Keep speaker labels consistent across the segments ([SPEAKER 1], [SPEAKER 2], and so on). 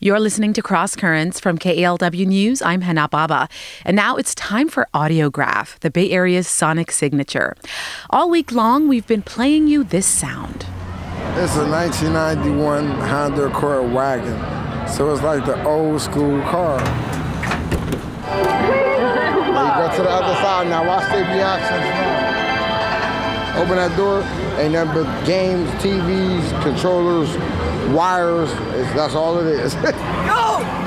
[SPEAKER 1] You're listening to Cross Currents from KALW News. I'm Hana Baba. And now it's time for Audiograph, the Bay Area's sonic signature. All week long, we've been playing you this sound.
[SPEAKER 2] It's a 1991 Honda Accord wagon, so it's like the old school car. Now you go to the other side now. Watch the reactions. Open that door, ain't nothing but games, TVs, controllers, wires. It's, that's all it is.
[SPEAKER 3] Go!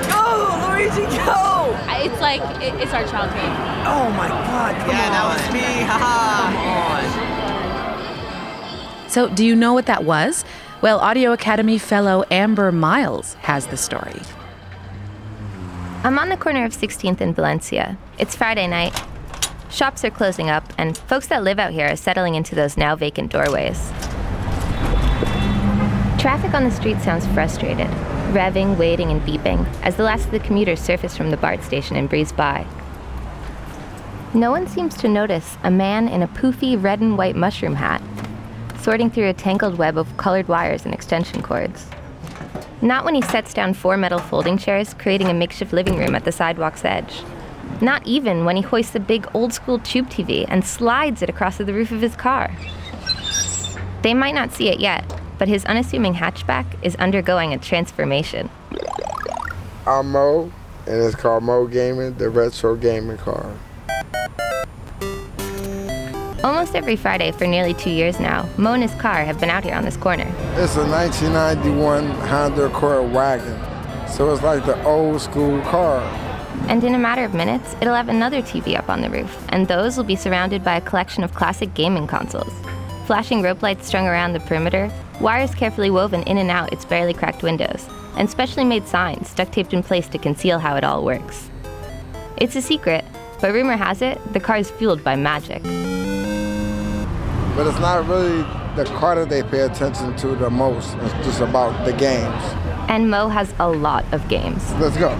[SPEAKER 3] Go! Luigi, go!
[SPEAKER 4] It's like it, it's our childhood.
[SPEAKER 3] Oh my god, come
[SPEAKER 5] Yeah,
[SPEAKER 3] on.
[SPEAKER 5] that was me. Haha.
[SPEAKER 3] Come on.
[SPEAKER 1] So, do you know what that was? Well, Audio Academy fellow Amber Miles has the story.
[SPEAKER 6] I'm on the corner of 16th and Valencia. It's Friday night. Shops are closing up, and folks that live out here are settling into those now vacant doorways. Traffic on the street sounds frustrated, revving, waiting, and beeping as the last of the commuters surface from the BART station and breeze by. No one seems to notice a man in a poofy red and white mushroom hat, sorting through a tangled web of colored wires and extension cords. Not when he sets down four metal folding chairs, creating a makeshift living room at the sidewalk's edge. Not even when he hoists a big old school tube TV and slides it across the roof of his car. They might not see it yet, but his unassuming hatchback is undergoing a transformation.
[SPEAKER 2] I'm Mo, and it's called Mo Gaming, the retro gaming car.
[SPEAKER 6] Almost every Friday for nearly two years now, Mo and his car have been out here on this corner.
[SPEAKER 2] It's a 1991 Honda Accord wagon, so it's like the old school car.
[SPEAKER 6] And in a matter of minutes, it'll have another TV up on the roof, and those will be surrounded by a collection of classic gaming consoles. Flashing rope lights strung around the perimeter, wires carefully woven in and out its barely cracked windows, and specially made signs duct taped in place to conceal how it all works. It's a secret, but rumor has it the car is fueled by magic.
[SPEAKER 2] But it's not really the car that they pay attention to the most. It's just about the games.
[SPEAKER 6] And Mo has a lot of games.
[SPEAKER 2] Let's go.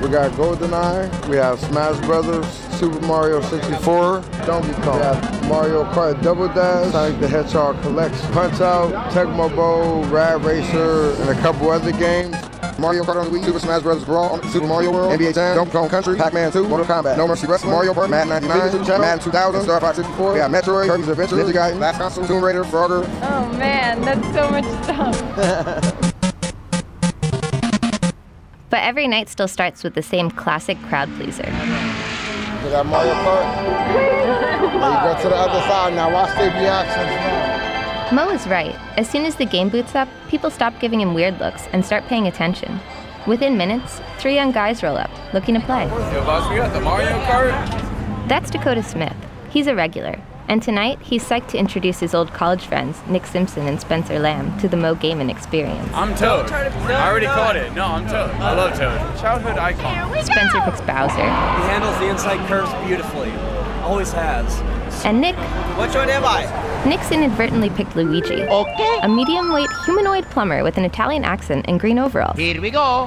[SPEAKER 2] We got GoldenEye, we have Smash Brothers, Super Mario 64, Donkey Kong. We have Mario Kart Double Dash, Sonic the Hedgehog Collection, Punch Out, Tecmo Bowl, Rad Racer, and a couple other games. Mario Kart on the Wii, Super Smash Bros. Brawl, Super Mario World, NBA Jam, Donkey Kong Country, Pac-Man 2, Mortal Kombat, No Mercy Wrestling, Mario Kart, Madden 99, Madden 2000, Star Fox 64, we got Metroid, Kirby's Adventure, Ninja Gaiden, Last Console, Tomb Raider, Frogger,
[SPEAKER 4] Oh man, that's so much stuff.
[SPEAKER 6] But every night still starts with the same classic crowd pleaser.
[SPEAKER 2] We got Mario Kart. now you go to the other side now. Watch the reactions.
[SPEAKER 6] Mo is right. As soon as the game boots up, people stop giving him weird looks and start paying attention. Within minutes, three young guys roll up, looking to play.
[SPEAKER 7] Yo, boss, we got the Mario Kart.
[SPEAKER 6] That's Dakota Smith. He's a regular. And tonight, he's psyched to introduce his old college friends, Nick Simpson and Spencer Lamb, to the Mo Gaming experience.
[SPEAKER 7] I'm Toad. I already caught it. No, I'm Toad. I love Toad. Childhood icon.
[SPEAKER 6] Spencer picks Bowser.
[SPEAKER 5] He handles the inside curves beautifully. Always has.
[SPEAKER 6] And Nick,
[SPEAKER 5] Which one am I?
[SPEAKER 6] Nick's inadvertently picked Luigi. Okay. A medium weight humanoid plumber with an Italian accent and green overalls.
[SPEAKER 5] Here we go.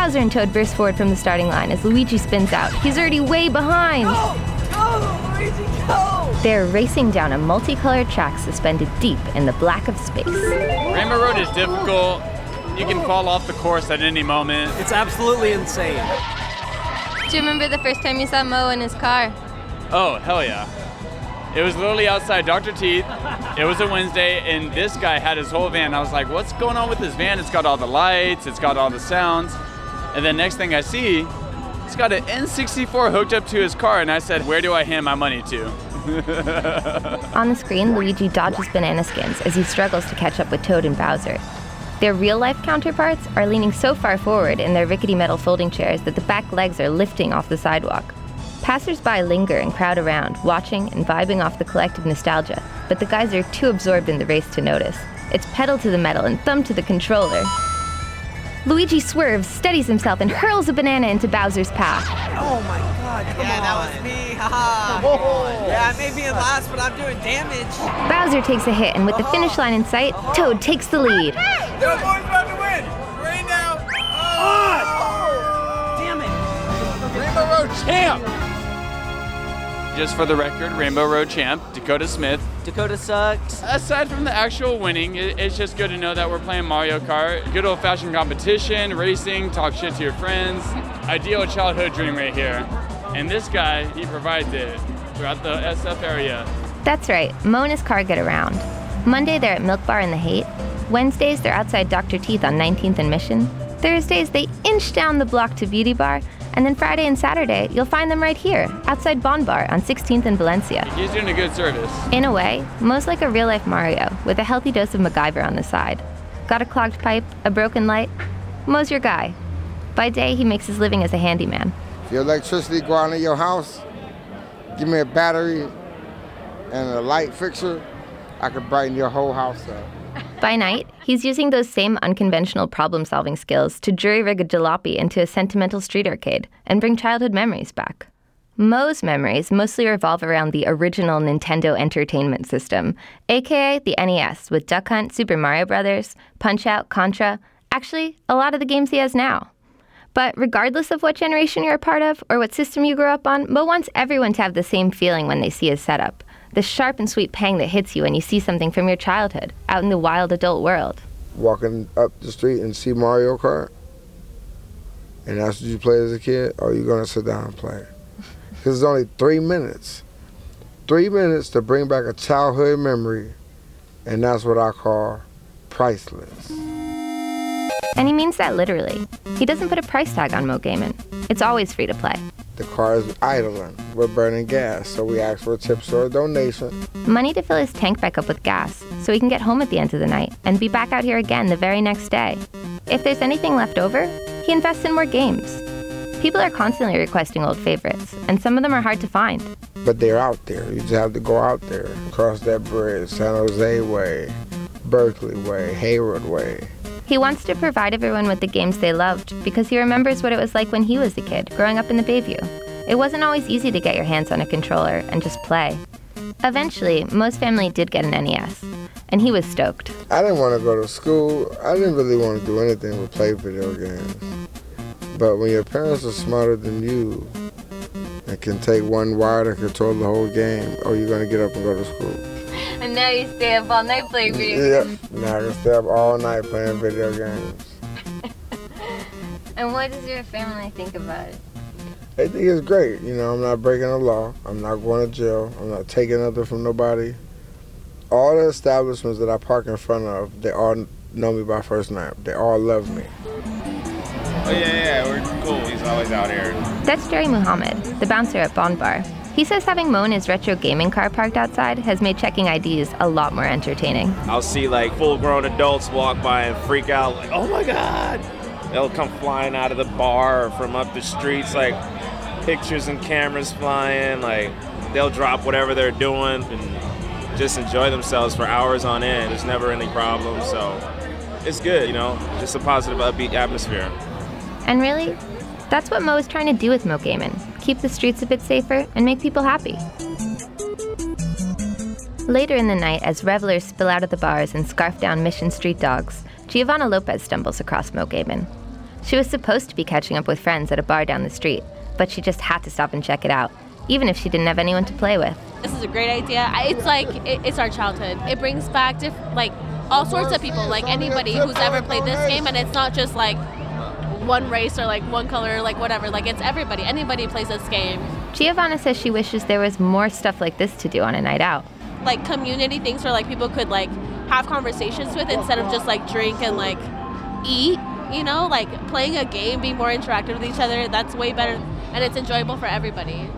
[SPEAKER 6] Bowser and Toad burst forward from the starting line as Luigi spins out. He's already way behind.
[SPEAKER 3] Go! Go! Luigi, go!
[SPEAKER 6] They're racing down a multicolored track suspended deep in the black of space.
[SPEAKER 7] Rainbow Road is difficult. You can fall off the course at any moment.
[SPEAKER 5] It's absolutely insane.
[SPEAKER 4] Do you remember the first time you saw Mo in his car?
[SPEAKER 7] Oh, hell yeah. It was literally outside Dr. Teeth. It was a Wednesday, and this guy had his whole van. I was like, what's going on with this van? It's got all the lights, it's got all the sounds. And then next thing I see, he's got an N64 hooked up to his car, and I said, where do I hand my money to?
[SPEAKER 6] On the screen, Luigi dodges banana skins as he struggles to catch up with Toad and Bowser. Their real life counterparts are leaning so far forward in their rickety metal folding chairs that the back legs are lifting off the sidewalk. Passersby linger and crowd around, watching and vibing off the collective nostalgia, but the guys are too absorbed in the race to notice. It's pedal to the metal and thumb to the controller. Luigi swerves, steadies himself, and hurls a banana into Bowser's path.
[SPEAKER 3] Oh my god, come
[SPEAKER 5] yeah,
[SPEAKER 3] on.
[SPEAKER 5] that was me. Haha. Oh. Yeah, I may be in last, but I'm doing damage.
[SPEAKER 6] Bowser takes a hit, and with the uh-huh. finish line in sight, Toad takes the lead.
[SPEAKER 7] Yo, boys about to win! Right now! Oh!
[SPEAKER 5] Damn it.
[SPEAKER 7] Rainbow Road champ! Just for the record, Rainbow Road champ, Dakota Smith.
[SPEAKER 5] Dakota sucks.
[SPEAKER 7] Aside from the actual winning, it, it's just good to know that we're playing Mario Kart. Good old fashioned competition, racing, talk shit to your friends. Ideal childhood dream right here. And this guy, he provides it throughout the SF area.
[SPEAKER 6] That's right, Mo and his car get around. Monday, they're at Milk Bar in the Haight. Wednesdays, they're outside Dr. Teeth on 19th and Mission. Thursdays, they inch down the block to Beauty Bar. And then Friday and Saturday, you'll find them right here, outside Bon Bar on 16th and Valencia.
[SPEAKER 7] He's doing a good service.
[SPEAKER 6] In a way, most like a real life Mario, with a healthy dose of MacGyver on the side. Got a clogged pipe, a broken light? Mo's your guy. By day, he makes his living as a handyman.
[SPEAKER 2] If your electricity go out in your house, give me a battery and a light fixture, I could brighten your whole house up.
[SPEAKER 6] By night, he's using those same unconventional problem solving skills to jury rig a jalopy into a sentimental street arcade and bring childhood memories back. Mo's memories mostly revolve around the original Nintendo Entertainment System, aka the NES, with Duck Hunt, Super Mario Bros., Punch Out, Contra, actually, a lot of the games he has now. But regardless of what generation you're a part of or what system you grew up on, Mo wants everyone to have the same feeling when they see his setup the sharp and sweet pang that hits you when you see something from your childhood out in the wild adult world.
[SPEAKER 2] Walking up the street and see Mario Kart, and that's what you play as a kid, or you gonna sit down and play? Because it's only three minutes. Three minutes to bring back a childhood memory, and that's what I call priceless.
[SPEAKER 6] And he means that literally. He doesn't put a price tag on Mo Gaming. It's always free to play.
[SPEAKER 2] The car is idling. We're burning gas, so we ask for tips or a donation.
[SPEAKER 6] Money to fill his tank back up with gas so he can get home at the end of the night and be back out here again the very next day. If there's anything left over, he invests in more games. People are constantly requesting old favorites, and some of them are hard to find.
[SPEAKER 2] But they're out there. You just have to go out there, cross that bridge, San Jose Way, Berkeley Way, Hayward Way.
[SPEAKER 6] He wants to provide everyone with the games they loved because he remembers what it was like when he was a kid, growing up in the Bayview. It wasn't always easy to get your hands on a controller and just play. Eventually, Mo's family did get an NES, and he was stoked.
[SPEAKER 2] I didn't want to go to school. I didn't really want to do anything but play video games. But when your parents are smarter than you and can take one wire to control the whole game, oh, you're going to get up and go to school.
[SPEAKER 4] And now you stay up all night playing video
[SPEAKER 2] games.
[SPEAKER 4] games.
[SPEAKER 2] Now I can stay up all night playing video games.
[SPEAKER 4] And what does your family think about it?
[SPEAKER 2] They think it's great. You know, I'm not breaking the law. I'm not going to jail. I'm not taking nothing from nobody. All the establishments that I park in front of, they all know me by first name. They all love me.
[SPEAKER 8] Oh yeah, yeah, we're cool. He's always out here.
[SPEAKER 6] That's Jerry Muhammad, the bouncer at Bond Bar. He says having Mo and his retro gaming car parked outside has made checking IDs a lot more entertaining.
[SPEAKER 8] I'll see like full-grown adults walk by and freak out, like, "Oh my God!" They'll come flying out of the bar or from up the streets, like pictures and cameras flying. Like they'll drop whatever they're doing and just enjoy themselves for hours on end. There's never any problem, so it's good, you know. Just a positive, upbeat atmosphere.
[SPEAKER 6] And really, that's what Mo is trying to do with Mo Gaming keep the streets a bit safer and make people happy. Later in the night, as revelers spill out of the bars and scarf down Mission Street dogs, Giovanna Lopez stumbles across Mo Gaming. She was supposed to be catching up with friends at a bar down the street, but she just had to stop and check it out, even if she didn't have anyone to play with.
[SPEAKER 9] This is a great idea. It's like it, it's our childhood. It brings back diff- like all sorts of people, like anybody who's ever played this game, and it's not just like one race or like one color, like whatever. Like it's everybody. Anybody plays this game.
[SPEAKER 6] Giovanna says she wishes there was more stuff like this to do on a night out.
[SPEAKER 9] Like community things where like people could like have conversations with instead of just like drink and like eat. You know, like playing a game, being more interactive with each other. That's way better, and it's enjoyable for everybody.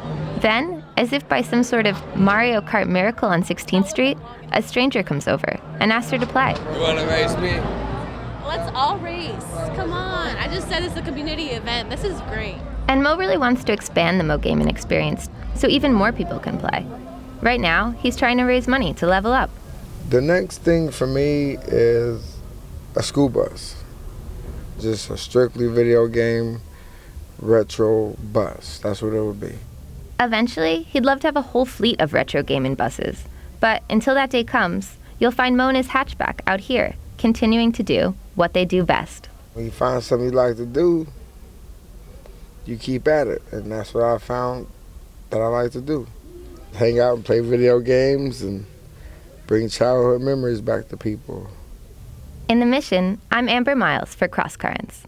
[SPEAKER 6] Then, as if by some sort of Mario Kart miracle on 16th Street, a stranger comes over and asks her to play.
[SPEAKER 5] You want to race me?
[SPEAKER 9] Let's all race. Come on. I just said it's a community event. This is great.
[SPEAKER 6] And Mo really wants to expand the Mo Gaming experience so even more people can play. Right now, he's trying to raise money to level up.
[SPEAKER 2] The next thing for me is a school bus. Just a strictly video game retro bus. That's what it would be.
[SPEAKER 6] Eventually, he'd love to have a whole fleet of retro gaming buses. But until that day comes, you'll find Mo and his hatchback out here, continuing to do what they do best.
[SPEAKER 2] When you find something you like to do, you keep at it. And that's what I found that I like to do hang out and play video games and bring childhood memories back to people.
[SPEAKER 6] In the mission, I'm Amber Miles for Cross Currents.